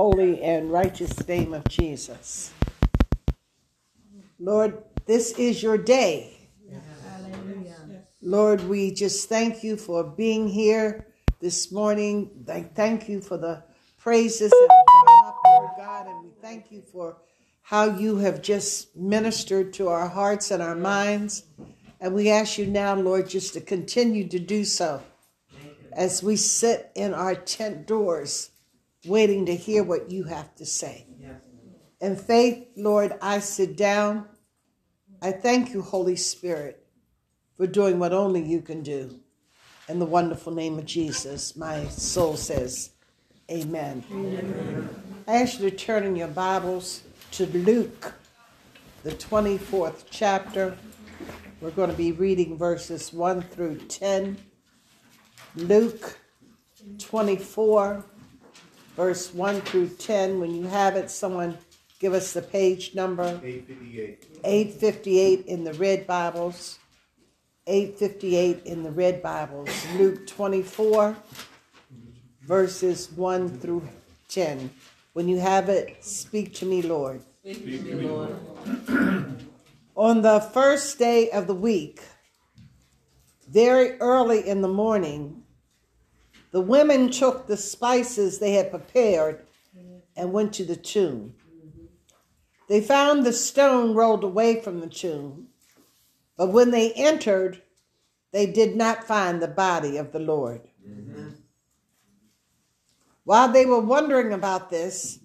holy and righteous name of Jesus. Lord, this is your day. Lord, we just thank you for being here this morning. Thank you for the praises that have gone up, Lord God, and we thank you for how you have just ministered to our hearts and our minds. And we ask you now, Lord, just to continue to do so as we sit in our tent doors waiting to hear what you have to say. In faith, Lord, I sit down. I thank you, Holy Spirit, for doing what only you can do. In the wonderful name of Jesus, my soul says, Amen. Amen. I ask you to turn in your Bibles to Luke, the 24th chapter. We're going to be reading verses 1 through 10. Luke 24, verse 1 through 10. When you have it, someone give us the page number 858. 858 in the red Bibles. 858 in the red Bibles. Luke 24, verses 1 through 10. When you have it, speak to me, Lord. Speak to me, Lord. On the first day of the week, very early in the morning, the women took the spices they had prepared and went to the tomb. They found the stone rolled away from the tomb, but when they entered, they did not find the body of the Lord. Mm-hmm. While they were wondering about this,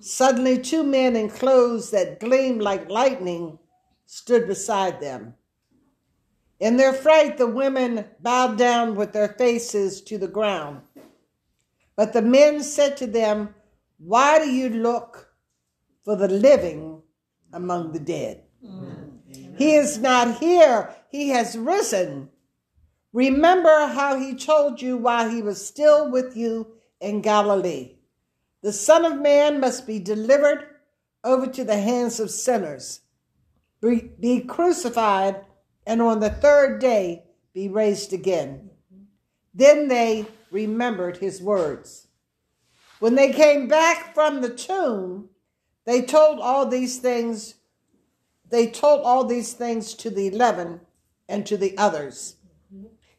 suddenly two men in clothes that gleamed like lightning stood beside them. In their fright, the women bowed down with their faces to the ground. But the men said to them, Why do you look for the living among the dead? Mm. He is not here, he has risen. Remember how he told you while he was still with you in Galilee. The Son of Man must be delivered over to the hands of sinners, be crucified and on the third day be raised again. Then they remembered his words. When they came back from the tomb, they told all these things. They told all these things to the eleven and to the others.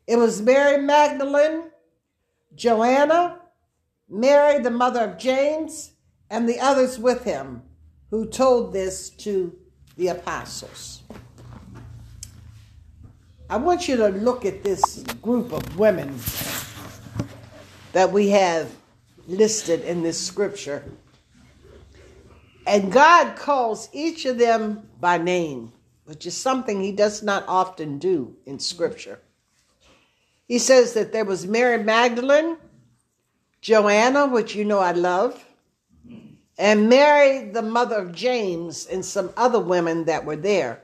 It was Mary Magdalene, Joanna, Mary, the mother of James, and the others with him who told this to the apostles. I want you to look at this group of women that we have listed in this scripture. And God calls each of them by name, which is something he does not often do in scripture. He says that there was Mary Magdalene, Joanna, which you know I love, and Mary, the mother of James, and some other women that were there.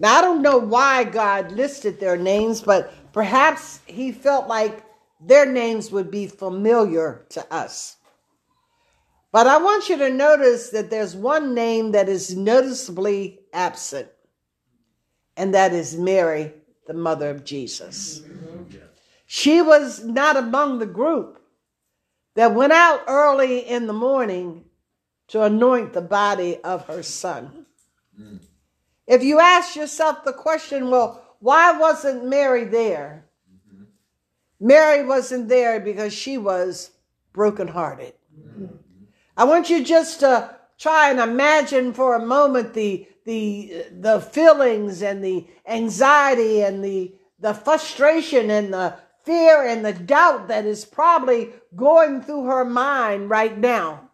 Now, I don't know why God listed their names, but perhaps he felt like their names would be familiar to us. But I want you to notice that there's one name that is noticeably absent, and that is Mary, the mother of Jesus. She was not among the group that went out early in the morning to anoint the body of her son. Mm. If you ask yourself the question, well, why wasn't Mary there? Mm-hmm. Mary wasn't there because she was brokenhearted. Mm-hmm. I want you just to try and imagine for a moment the the the feelings and the anxiety and the the frustration and the fear and the doubt that is probably going through her mind right now.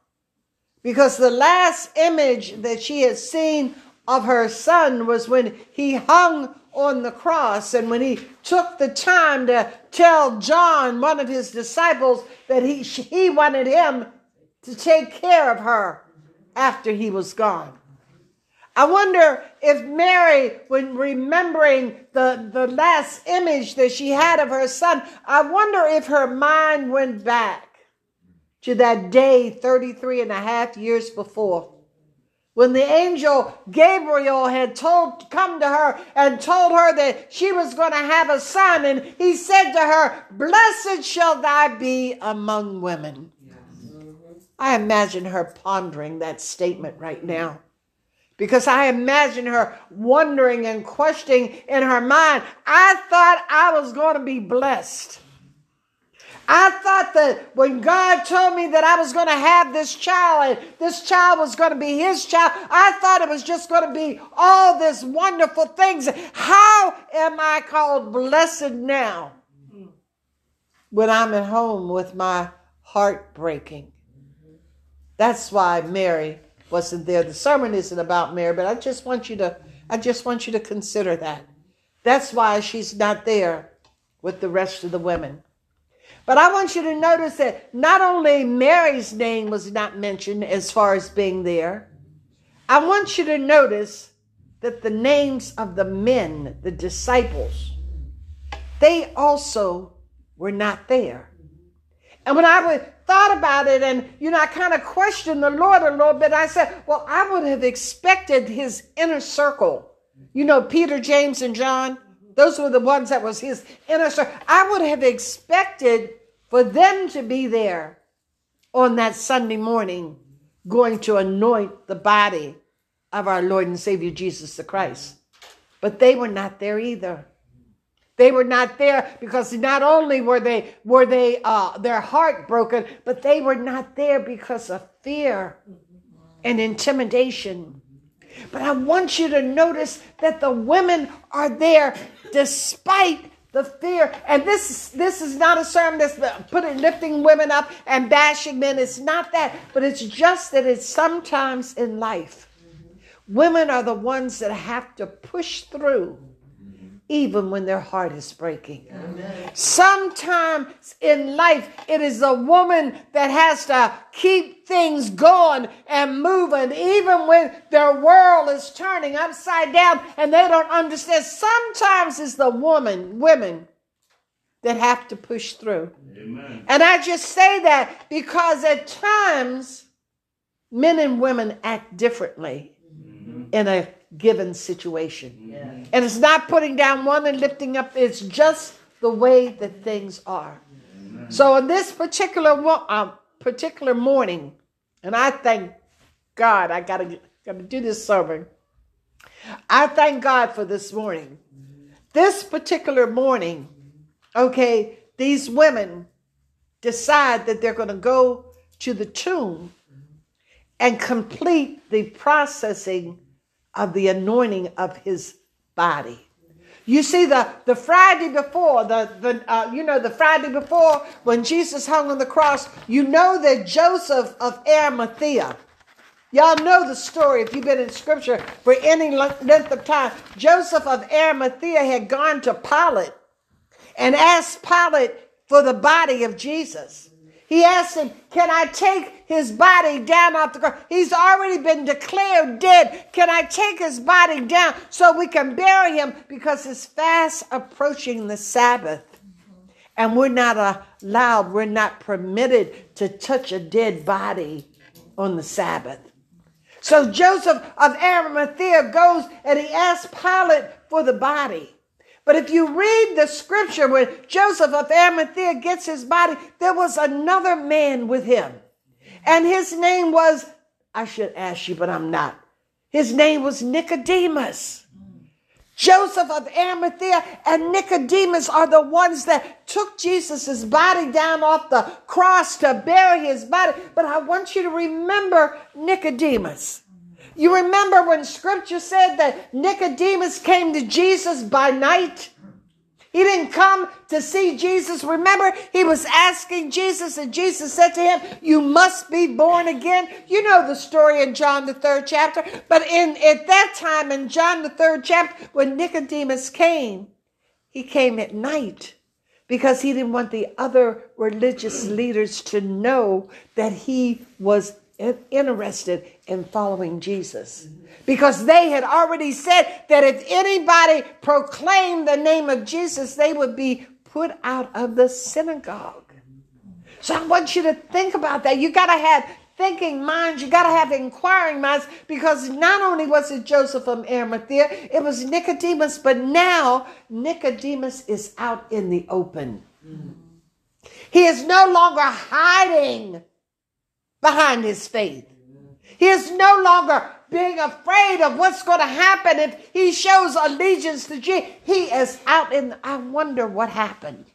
Because the last image that she has seen of her son was when he hung on the cross and when he took the time to tell John, one of his disciples, that he, he wanted him to take care of her after he was gone. I wonder if Mary, when remembering the, the last image that she had of her son, I wonder if her mind went back to that day 33 and a half years before when the angel Gabriel had told come to her and told her that she was going to have a son and he said to her blessed shall thou be among women I imagine her pondering that statement right now. Because I imagine her wondering and questioning in her mind, I thought I was going to be blessed. I thought that when God told me that I was going to have this child and this child was going to be his child, I thought it was just going to be all this wonderful things. How am I called blessed now when I'm at home with my heart breaking? That's why Mary wasn't there. The sermon isn't about Mary, but I just want you to I just want you to consider that. That's why she's not there with the rest of the women. But I want you to notice that not only Mary's name was not mentioned as far as being there, I want you to notice that the names of the men, the disciples, they also were not there. And when I thought about it and, you know, I kind of questioned the Lord a little bit, I said, well, I would have expected his inner circle. You know, Peter, James, and John, those were the ones that was his inner circle. I would have expected for them to be there on that Sunday morning going to anoint the body of our Lord and Savior Jesus the Christ. But they were not there either. They were not there because not only were they were they uh, their heart broken, but they were not there because of fear and intimidation. But I want you to notice that the women are there despite the fear. And this this is not a sermon that's putting lifting women up and bashing men. It's not that, but it's just that it's sometimes in life. Women are the ones that have to push through even when their heart is breaking. Amen. Sometimes in life, it is a woman that has to keep things going and moving, even when their world is turning upside down and they don't understand. Sometimes it's the woman, women that have to push through. Amen. And I just say that because at times, men and women act differently mm-hmm. in a given situation. Yeah. And it's not putting down one and lifting up, it's just the way that things are. Amen. So, in this particular uh, particular morning, and I thank God, I gotta, gotta do this sermon. I thank God for this morning. This particular morning, okay, these women decide that they're going to go to the tomb and complete the processing of the anointing of his body. You see, the, the Friday before, the, the uh, you know, the Friday before when Jesus hung on the cross, you know that Joseph of Arimathea, y'all know the story if you've been in scripture for any length of time. Joseph of Arimathea had gone to Pilate and asked Pilate for the body of Jesus. He asked him, Can I take his body down off the cross? He's already been declared dead. Can I take his body down so we can bury him? Because it's fast approaching the Sabbath. And we're not allowed, we're not permitted to touch a dead body on the Sabbath. So Joseph of Arimathea goes and he asks Pilate for the body. But if you read the scripture where Joseph of Arimathea gets his body, there was another man with him. And his name was, I should ask you, but I'm not. His name was Nicodemus. Joseph of Arimathea and Nicodemus are the ones that took Jesus' body down off the cross to bury his body. But I want you to remember Nicodemus. You remember when scripture said that Nicodemus came to Jesus by night? He didn't come to see Jesus. Remember, he was asking Jesus, and Jesus said to him, You must be born again. You know the story in John, the third chapter. But in at that time, in John, the third chapter, when Nicodemus came, he came at night because he didn't want the other religious leaders to know that he was interested in following Jesus because they had already said that if anybody proclaimed the name of Jesus, they would be put out of the synagogue. So I want you to think about that. You got to have thinking minds, you got to have inquiring minds because not only was it Joseph from Arimathea, it was Nicodemus, but now Nicodemus is out in the open. He is no longer hiding behind his faith. He is no longer being afraid of what's going to happen if he shows allegiance to Jesus. He is out in, I wonder what happened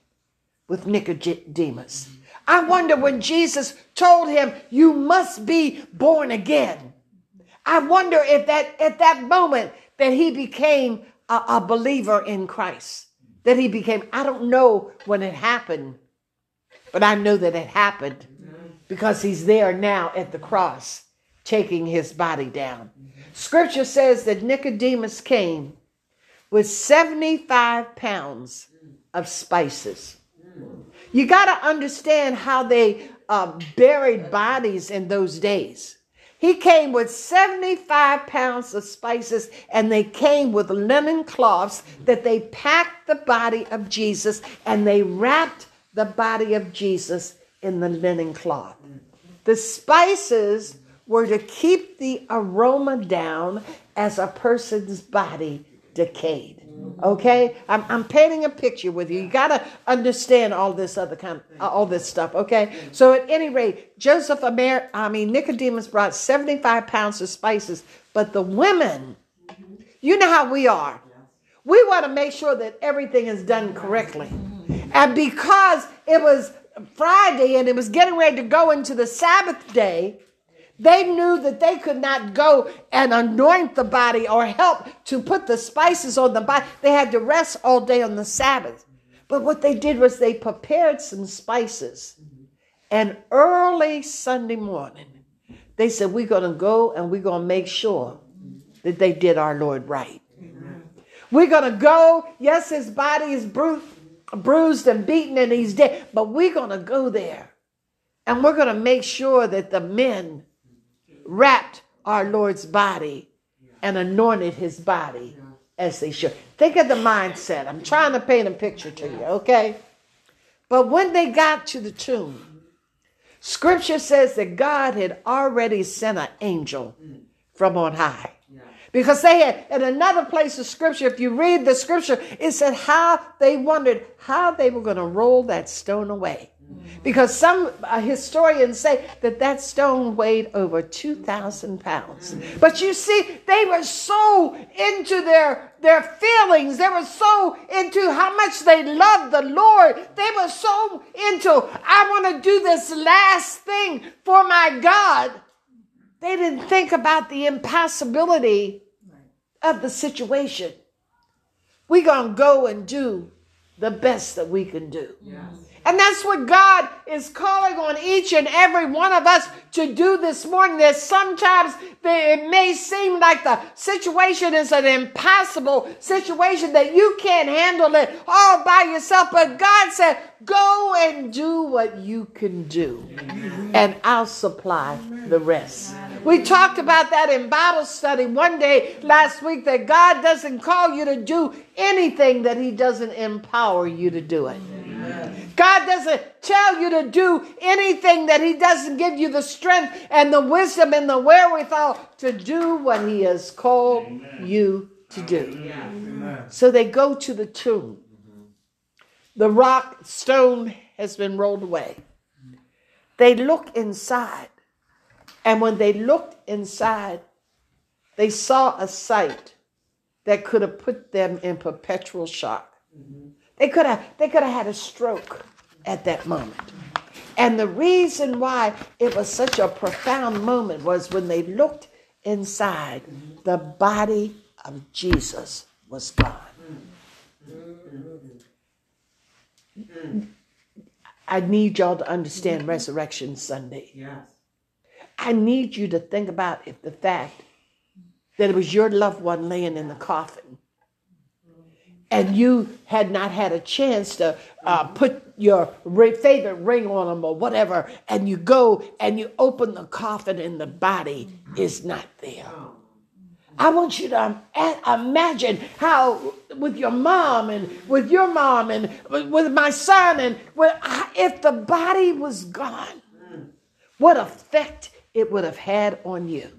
with Nicodemus. I wonder when Jesus told him, You must be born again. I wonder if that at that moment that he became a, a believer in Christ. That he became, I don't know when it happened, but I know that it happened because he's there now at the cross taking his body down. Scripture says that Nicodemus came with 75 pounds of spices. You got to understand how they uh, buried bodies in those days. He came with 75 pounds of spices, and they came with linen cloths that they packed the body of Jesus and they wrapped the body of Jesus in the linen cloth. The spices were to keep the aroma down as a person's body decayed. Okay, I'm, I'm painting a picture with you. You got to understand all this other kind, uh, all this stuff. Okay, so at any rate, Joseph, Amer- I mean Nicodemus brought 75 pounds of spices, but the women, you know how we are. We want to make sure that everything is done correctly, and because it was Friday and it was getting ready to go into the Sabbath day, they knew that they could not go and anoint the body or help to put the spices on the body. They had to rest all day on the Sabbath. But what they did was they prepared some spices. And early Sunday morning, they said, We're going to go and we're going to make sure that they did our Lord right. We're going to go. Yes, his body is bru- bruised and beaten and he's dead, but we're going to go there and we're going to make sure that the men wrapped our Lord's body and anointed his body as they should. Think of the mindset. I'm trying to paint a picture to you, okay? But when they got to the tomb, scripture says that God had already sent an angel from on high. Because they had, in another place of scripture, if you read the scripture, it said how they wondered how they were going to roll that stone away. Because some historians say that that stone weighed over 2,000 pounds. But you see, they were so into their, their feelings. They were so into how much they loved the Lord. They were so into, I want to do this last thing for my God. They didn't think about the impossibility of the situation. We're going to go and do the best that we can do. Yes. And that's what God is calling on each and every one of us to do this morning. That sometimes it may seem like the situation is an impossible situation that you can't handle it all by yourself. But God said, go and do what you can do, and I'll supply the rest. We talked about that in Bible study one day last week that God doesn't call you to do anything that He doesn't empower you to do it. God doesn't tell you to do anything that He doesn't give you the strength and the wisdom and the wherewithal to do what He has called Amen. you to do. Amen. So they go to the tomb. The rock stone has been rolled away. They look inside. And when they looked inside, they saw a sight that could have put them in perpetual shock. Mm-hmm. They could have they could have had a stroke at that moment. And the reason why it was such a profound moment was when they looked inside, the body of Jesus was gone. I need y'all to understand Resurrection Sunday. Yes. I need you to think about if the fact that it was your loved one laying in the coffin and you had not had a chance to uh, put your favorite ring on them or whatever, and you go and you open the coffin and the body is not there. I want you to imagine how, with your mom and with your mom and with my son, and if the body was gone, what effect it would have had on you.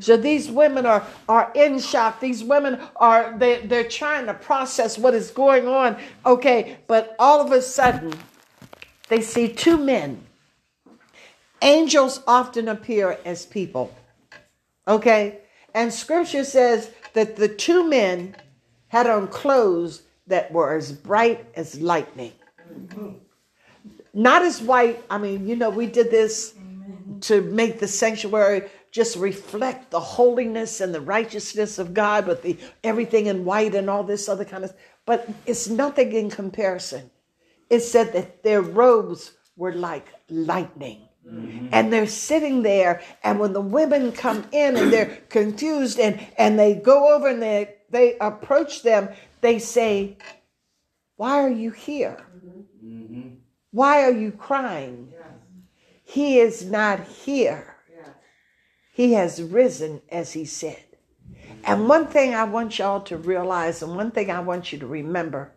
So these women are, are in shock. These women are they, they're trying to process what is going on. Okay, but all of a sudden they see two men. Angels often appear as people. Okay? And scripture says that the two men had on clothes that were as bright as lightning. Not as white. I mean, you know, we did this to make the sanctuary just reflect the holiness and the righteousness of God with the everything in white and all this other kind of but it's nothing in comparison. It said that their robes were like lightning. Mm-hmm. And they're sitting there, and when the women come in and they're confused and, and they go over and they, they approach them, they say, Why are you here? Mm-hmm. Why are you crying? He is not here. He has risen, as he said. And one thing I want y'all to realize, and one thing I want you to remember,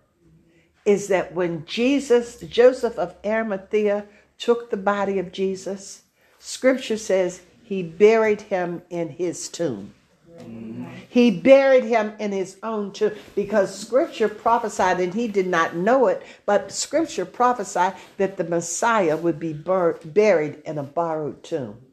is that when Jesus, Joseph of Arimathea, took the body of Jesus, scripture says he buried him in his tomb. He buried him in his own tomb because scripture prophesied, and he did not know it, but scripture prophesied that the Messiah would be bur- buried in a borrowed tomb.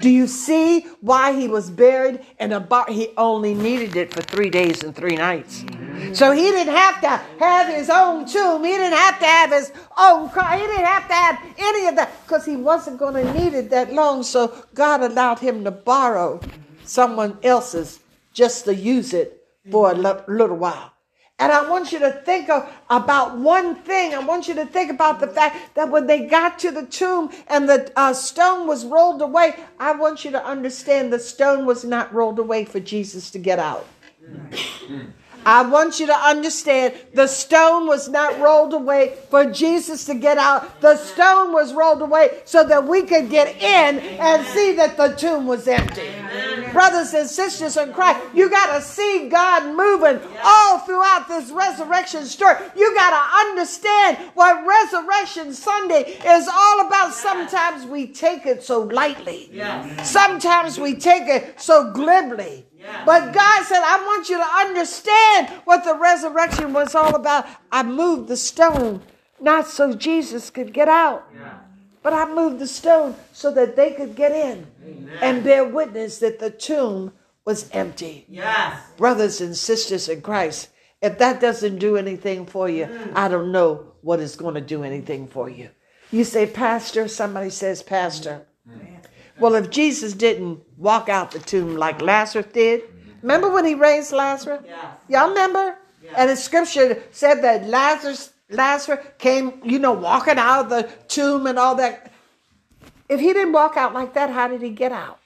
Do you see why he was buried in a bar? He only needed it for three days and three nights. So he didn't have to have his own tomb. He didn't have to have his own car. He didn't have to have any of that because he wasn't going to need it that long. So God allowed him to borrow someone else's just to use it for a little while. And I want you to think of, about one thing. I want you to think about the fact that when they got to the tomb and the uh, stone was rolled away, I want you to understand the stone was not rolled away for Jesus to get out. I want you to understand the stone was not rolled away for Jesus to get out. The stone was rolled away so that we could get in and see that the tomb was empty. Brothers and sisters in Christ, you got to see God moving all throughout this resurrection story. You got to understand what Resurrection Sunday is all about. Sometimes we take it so lightly, sometimes we take it so glibly. But God said, I want you to understand what the resurrection was all about. I moved the stone not so Jesus could get out, yeah. but I moved the stone so that they could get in Amen. and bear witness that the tomb was empty. Yes. Brothers and sisters in Christ, if that doesn't do anything for you, mm. I don't know what is going to do anything for you. You say, Pastor, somebody says, Pastor. Well, if Jesus didn't walk out the tomb like Lazarus did, remember when he raised Lazarus? Yeah. Y'all remember? Yeah. And the scripture said that Lazarus Lazarus came, you know, walking out of the tomb and all that. If he didn't walk out like that, how did he get out?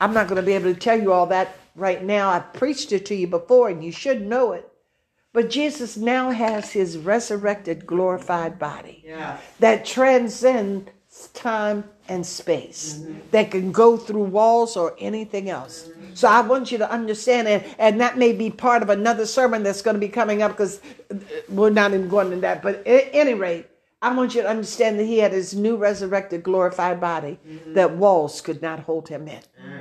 I'm not going to be able to tell you all that right now. I've preached it to you before and you should know it. But Jesus now has his resurrected, glorified body yeah. that transcends time and space mm-hmm. that can go through walls or anything else. Mm-hmm. So I want you to understand it, and that may be part of another sermon that's going to be coming up because we're not even going into that. But at any rate, I want you to understand that he had his new resurrected, glorified body mm-hmm. that walls could not hold him in. Amen.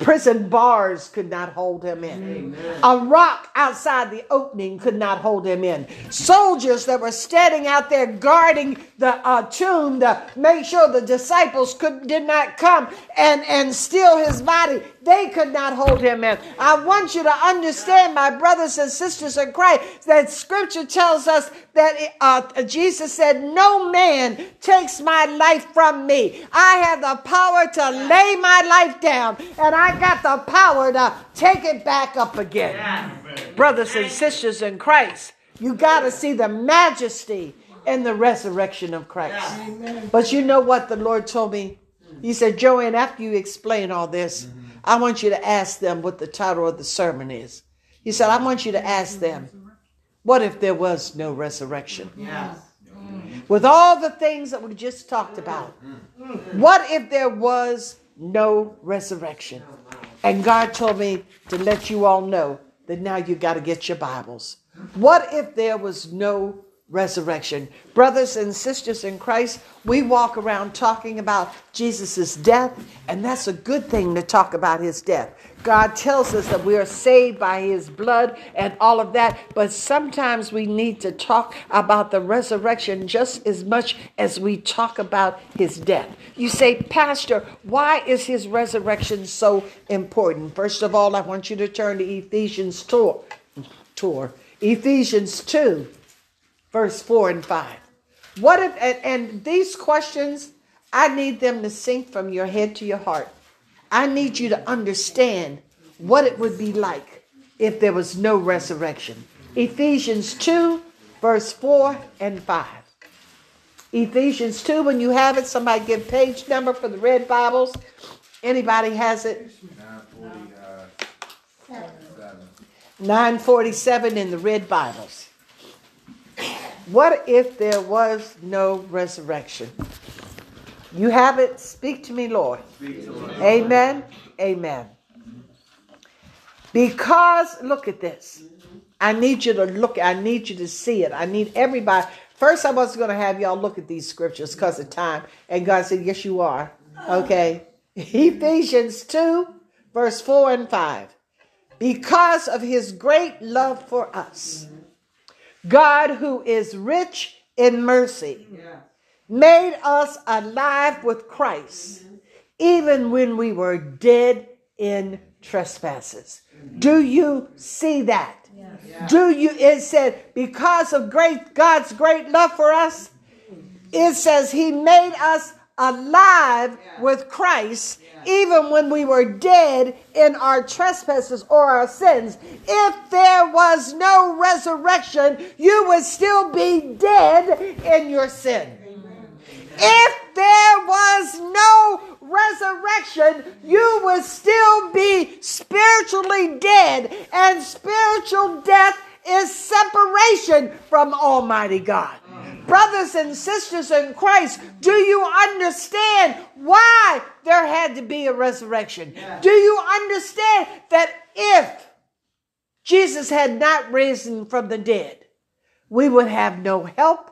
Prison bars could not hold him in. Amen. A rock outside the opening could not hold him in. Soldiers that were standing out there guarding the uh, tomb to make sure the disciples could did not come and, and steal his body, they could not hold him in. I want you to understand, my brothers and sisters in Christ, that scripture tells us that uh, Jesus said, No man takes my life from me. I have the power to lay my life down, and I got the power to take it back up again. Brothers and sisters in Christ, you got to see the majesty in the resurrection of Christ. But you know what the Lord told me? He said, Joanne, after you explain all this, mm-hmm. I want you to ask them what the title of the sermon is. He said, I want you to ask them, what if there was no resurrection? Yes. With all the things that we just talked about, what if there was no resurrection? And God told me to let you all know that now you got to get your Bibles. What if there was no resurrection. Brothers and sisters in Christ, we walk around talking about Jesus' death, and that's a good thing to talk about his death. God tells us that we are saved by his blood and all of that, but sometimes we need to talk about the resurrection just as much as we talk about his death. You say, Pastor, why is his resurrection so important? First of all, I want you to turn to Ephesians tour, tour. Ephesians 2 verse 4 and 5. What if, and, and these questions, I need them to sink from your head to your heart. I need you to understand what it would be like if there was no resurrection. Ephesians 2, verse 4 and 5. Ephesians 2, when you have it, somebody give page number for the red Bibles. Anybody has it? 947 uh, in the red Bibles. What if there was no resurrection? You have it. Speak to me, Lord. Amen. Amen. Because, look at this. I need you to look, I need you to see it. I need everybody. First, I was going to have y'all look at these scriptures because of time. And God said, Yes, you are. Okay. Ephesians 2, verse 4 and 5. Because of his great love for us God, who is rich in mercy, made us alive with Christ, mm-hmm. even when we were dead in trespasses. Mm-hmm. Do you see that? Do you? It said, because of great God's great love for us, mm-hmm. it says He made us alive with Christ even when we were dead in our trespasses or our sins. If there was no resurrection, you would still be dead in your sin. If there was no resurrection, you would still be spiritually dead, and spiritual death is separation from Almighty God. Brothers and sisters in Christ, do you understand why there had to be a resurrection? Yeah. Do you understand that if Jesus had not risen from the dead, we would have no help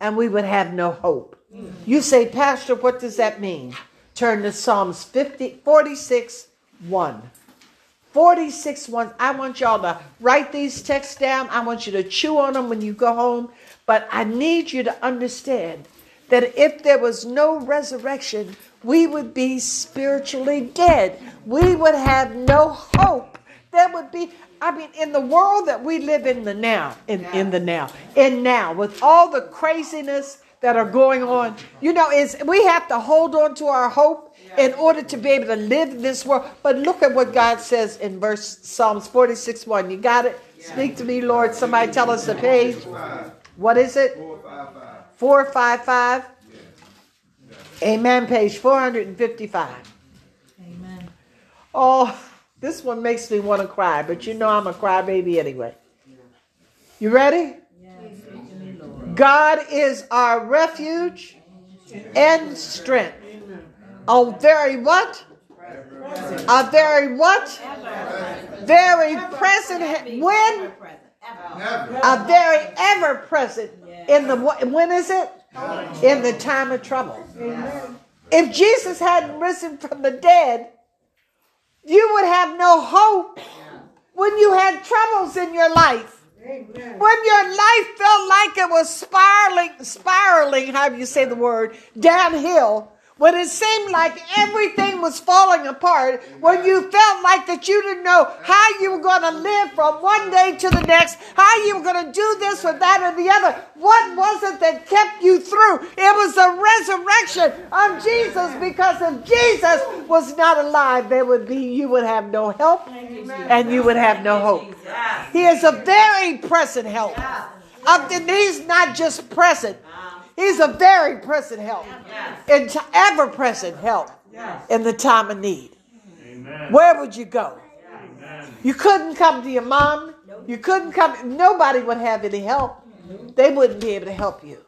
and we would have no hope? You say, Pastor, what does that mean? Turn to Psalms 50, 46 1. 46 1. I want y'all to write these texts down. I want you to chew on them when you go home. But I need you to understand that if there was no resurrection, we would be spiritually dead. We would have no hope. There would be, I mean, in the world that we live in the now, in, in the now, in now, with all the craziness that are going on, you know, is we have to hold on to our hope in order to be able to live this world. But look at what God says in verse Psalms 46 1. You got it? Speak to me, Lord. Somebody tell us the page. What is it? 455. 455. Amen. Page 455. Amen. Oh, this one makes me want to cry, but you know I'm a crybaby anyway. You ready? God is our refuge and strength. A very what? A very what? Very present. When? A very ever present in the when is it? In the time of trouble. If Jesus hadn't risen from the dead, you would have no hope. When you had troubles in your life. When your life felt like it was spiraling, spiraling, how do you say the word, downhill, when it seemed like everything was falling apart, when you felt like that you didn't know how you were going to live from one day to the next, how you were going to do this or that or the other, what was it that kept you through? It was the resurrection of Jesus because if Jesus was not alive, there would be you would have no help and you would have no hope. He is a very present help. Of the, he's not just present. He's a very present help, yes. ever present help yes. in the time of need. Amen. Where would you go? Amen. You couldn't come to your mom. You couldn't come. Nobody would have any help. They wouldn't be able to help you.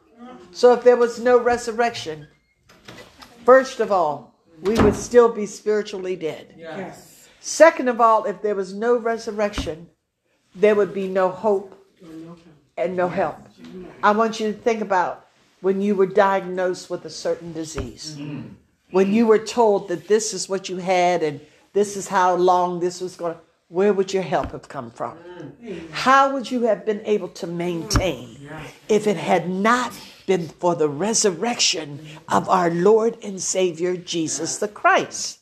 So if there was no resurrection, first of all, we would still be spiritually dead. Yes. Second of all, if there was no resurrection, there would be no hope and no help. I want you to think about when you were diagnosed with a certain disease. When you were told that this is what you had and this is how long this was going to, where would your help have come from? How would you have been able to maintain if it had not been for the resurrection of our Lord and Savior Jesus the Christ?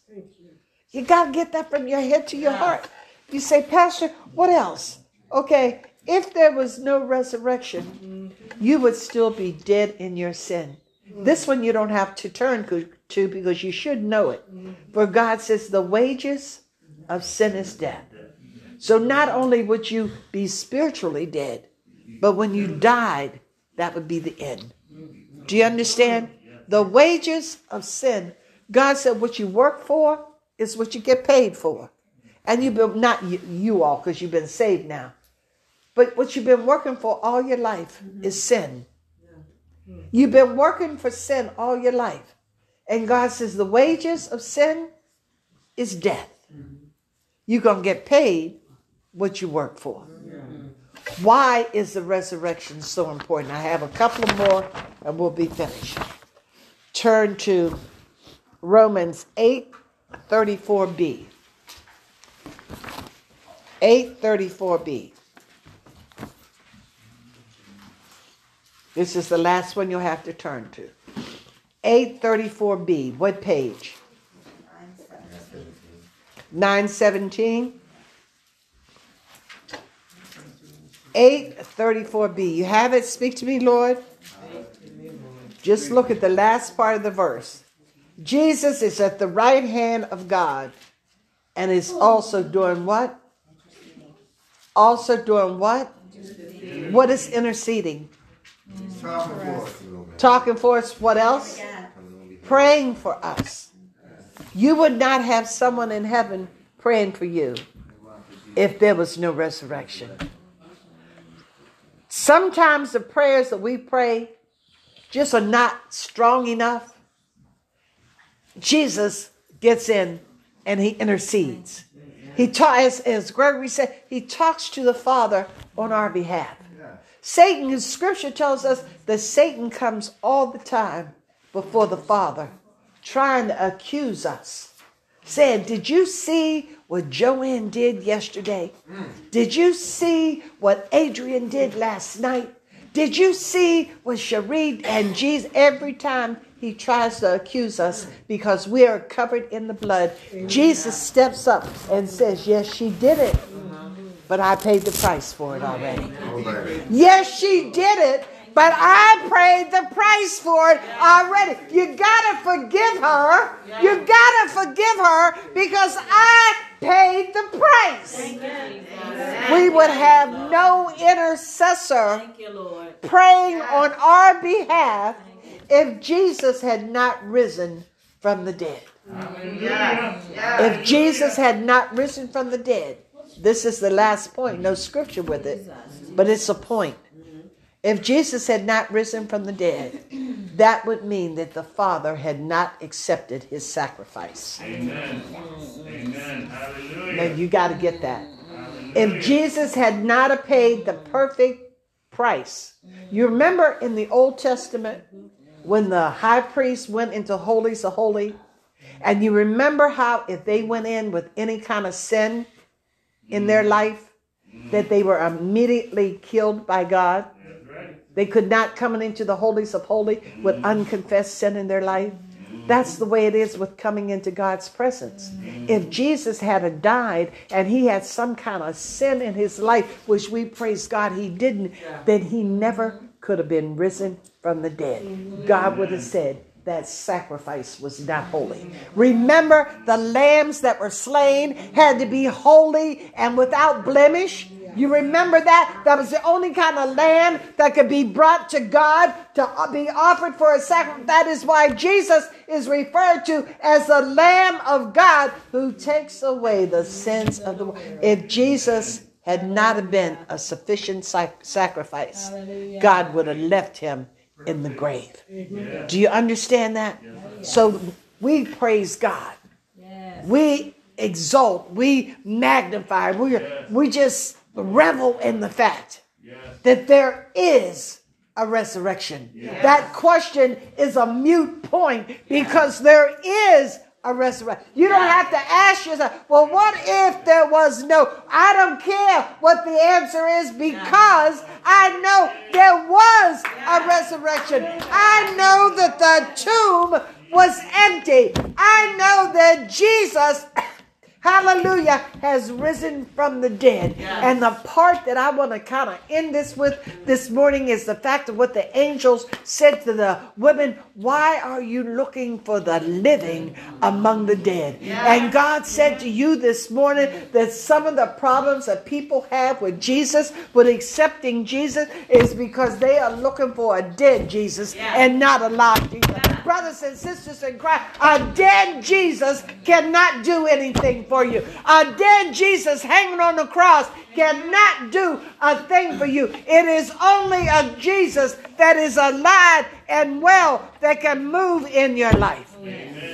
You got to get that from your head to your heart. You say, Pastor, what else? Okay, if there was no resurrection, you would still be dead in your sin. This one you don't have to turn to because you should know it. For God says the wages of sin is death. So not only would you be spiritually dead, but when you died, that would be the end. Do you understand? The wages of sin, God said what you work for is what you get paid for. And you've been, not you, you all, because you've been saved now, but what you've been working for all your life mm-hmm. is sin. Hmm. You've been working for sin all your life. And God says the wages of sin is death. Mm-hmm. You're going to get paid what you work for. Why is the resurrection so important? I have a couple more and we'll be finished. Turn to Romans 8 34b. 834b. This is the last one you'll have to turn to. 834b. What page? 917. 834b. You have it? Speak to me, Lord. Just look at the last part of the verse. Jesus is at the right hand of God and is also doing what? Also doing what? What is interceding? Talking for us. What else? Praying for us. You would not have someone in heaven praying for you if there was no resurrection. Sometimes the prayers that we pray just are not strong enough. Jesus gets in and he intercedes. He ta- as, as Gregory said, he talks to the Father on our behalf. Satan, in scripture tells us that Satan comes all the time before the Father, trying to accuse us, saying, Did you see what Joanne did yesterday? Did you see what Adrian did last night? Did you see what Cherie and Jesus every time he tries to accuse us because we are covered in the blood. Jesus steps up and says, Yes, she did it, but I paid the price for it already. Yes, she did it, but I paid the price for it already. You gotta forgive her. You gotta forgive her because I paid the price. We would have no intercessor praying on our behalf if Jesus had not risen from the dead. If Jesus had not risen from the dead, this is the last point, no scripture with it, but it's a point. If Jesus had not risen from the dead, that would mean that the Father had not accepted his sacrifice. Amen. Amen. Hallelujah. Now you got to get that. If Jesus had not paid the perfect price, you remember in the Old Testament when the high priest went into holies of holy, and you remember how if they went in with any kind of sin in their mm. life, that they were immediately killed by God. They could not come into the holies of holy with mm. unconfessed sin in their life. Mm. That's the way it is with coming into God's presence. If Jesus had died and he had some kind of sin in his life, which we praise God he didn't, then he never could have been risen from the dead. Mm-hmm. God would have said, that sacrifice was not holy. Remember, the lambs that were slain had to be holy and without blemish. You remember that? That was the only kind of lamb that could be brought to God to be offered for a sacrifice. That is why Jesus is referred to as the Lamb of God who takes away the sins of the world. If Jesus had not been a sufficient sacrifice, God would have left him in the grave. Do you understand that? So we praise God. We exalt, we magnify, we, we just revel in the fact that there is a resurrection? That question is a mute point because there is a resurrection. You don't have to ask yourself, well, what if there was no? I don't care what the answer is because I know there was a resurrection. I know that the tomb was empty. I know that Jesus hallelujah, has risen from the dead. And the part that I want to kind of end this with this morning is the fact of what the angels said to the women Why are you looking for the living among the dead? And God said to you this morning that some of the problems that people have with Jesus, with accepting Jesus, is because they are looking for a dead Jesus and not a live Jesus. Brothers and sisters in Christ, a dead Jesus cannot do anything for you. A dead Jesus hanging on the cross cannot do a thing for you. It is only a Jesus that is alive and well that can move in your life.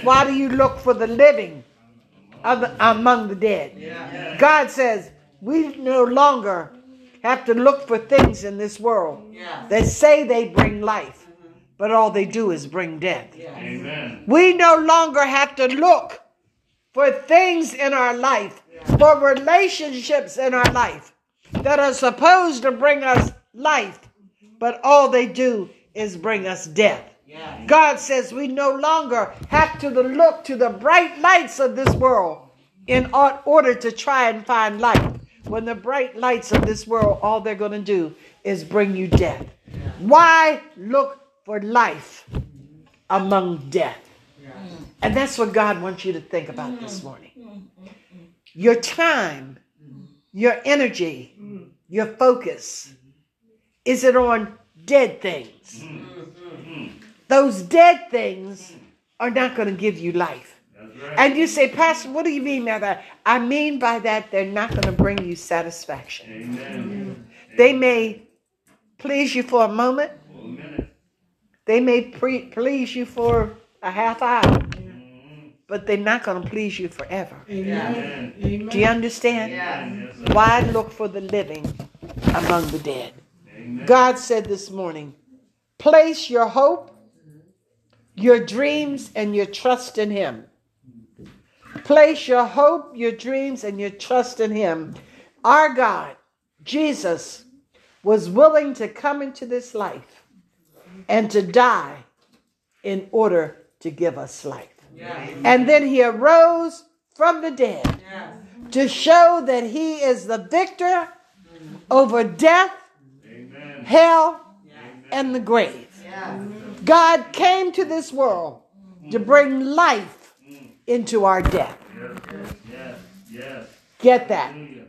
Why do you look for the living the- among the dead? God says we no longer have to look for things in this world that say they bring life, but all they do is bring death. Amen. We no longer have to look for things in our life, for relationships in our life that are supposed to bring us life, but all they do is bring us death. God says we no longer have to look to the bright lights of this world in order to try and find life. When the bright lights of this world, all they're going to do is bring you death. Why look for life among death? And that's what God wants you to think about this morning. Your time, your energy, your focus, is it on dead things? Those dead things are not going to give you life. Right. And you say, Pastor, what do you mean by that? I mean by that they're not going to bring you satisfaction. Amen. They may please you for a moment, they may pre- please you for a half hour, but they're not going to please you forever. Amen. Do you understand? Yes. Why look for the living among the dead? Amen. God said this morning, place your hope, your dreams, and your trust in Him. Place your hope, your dreams, and your trust in Him. Our God, Jesus, was willing to come into this life and to die in order to give us life. And then He arose from the dead to show that He is the victor over death Amen. hell, and the grave. God came to this world to mm. bring life mm. into our death. Yes, yes, yes. Get that. Hallelujah.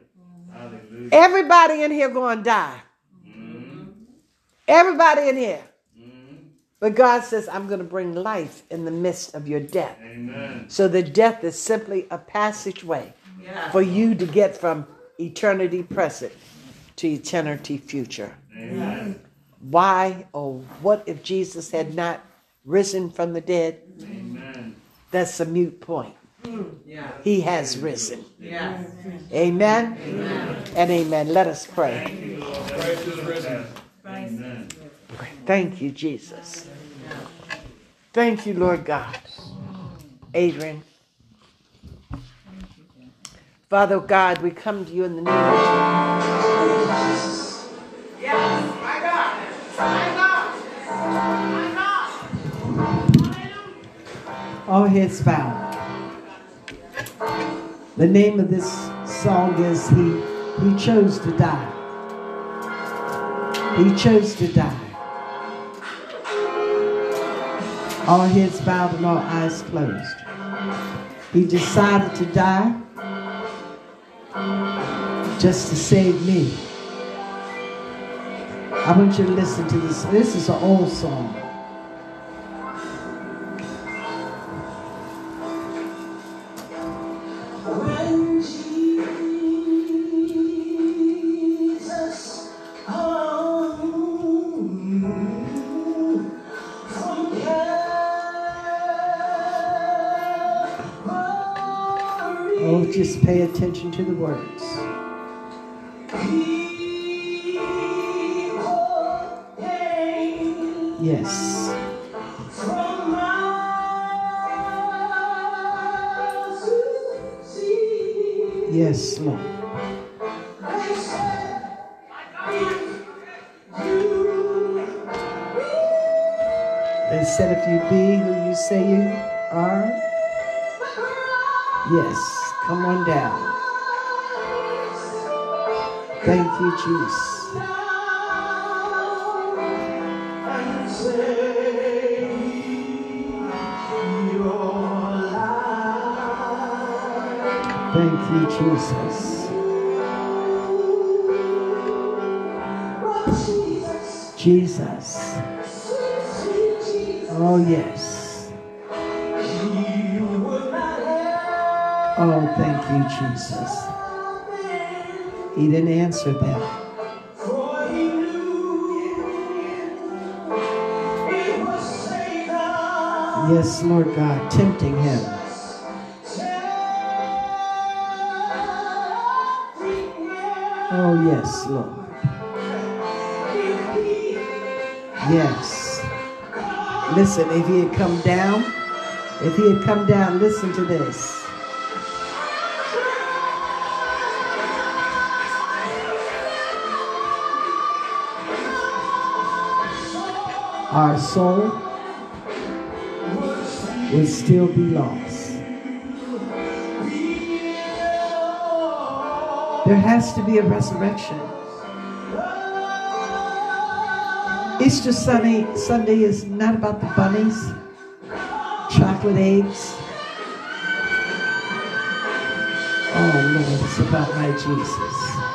Hallelujah. Everybody in here going to die. Mm-hmm. Everybody in here. But God says, I'm going to bring life in the midst of your death. Amen. So the death is simply a passageway for you to get from eternity present to eternity future. Amen. Why or what if Jesus had not risen from the dead? Amen. That's a mute point. Yeah. He has risen. Yeah. Amen, and amen. Let us pray. Thank you, Jesus. Thank you, Lord God. Adrian. Father God, we come to you in the name of Jesus. All heads bowed. The name of this song is He He chose to die. He chose to die. All heads bowed and all eyes closed. He decided to die just to save me. I want you to listen to this. This is an old song. Words. Yes. Yes, Lord. They said if you be who you say you are, yes, come on down. Thank you, Jesus. Thank you, Jesus. Jesus. Oh, yes. Oh, thank you, Jesus. He didn't answer them. Yes, Lord God, tempting him. Oh, yes, Lord. Yes. Listen, if he had come down, if he had come down, listen to this. Our soul would still be lost. There has to be a resurrection. Easter Sunday, Sunday is not about the bunnies, chocolate eggs. Oh Lord, it's about my Jesus.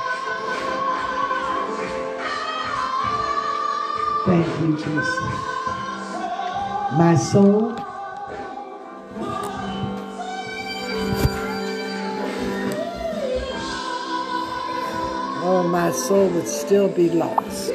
Thank you, Jesus. My soul. Oh, my soul would still be lost.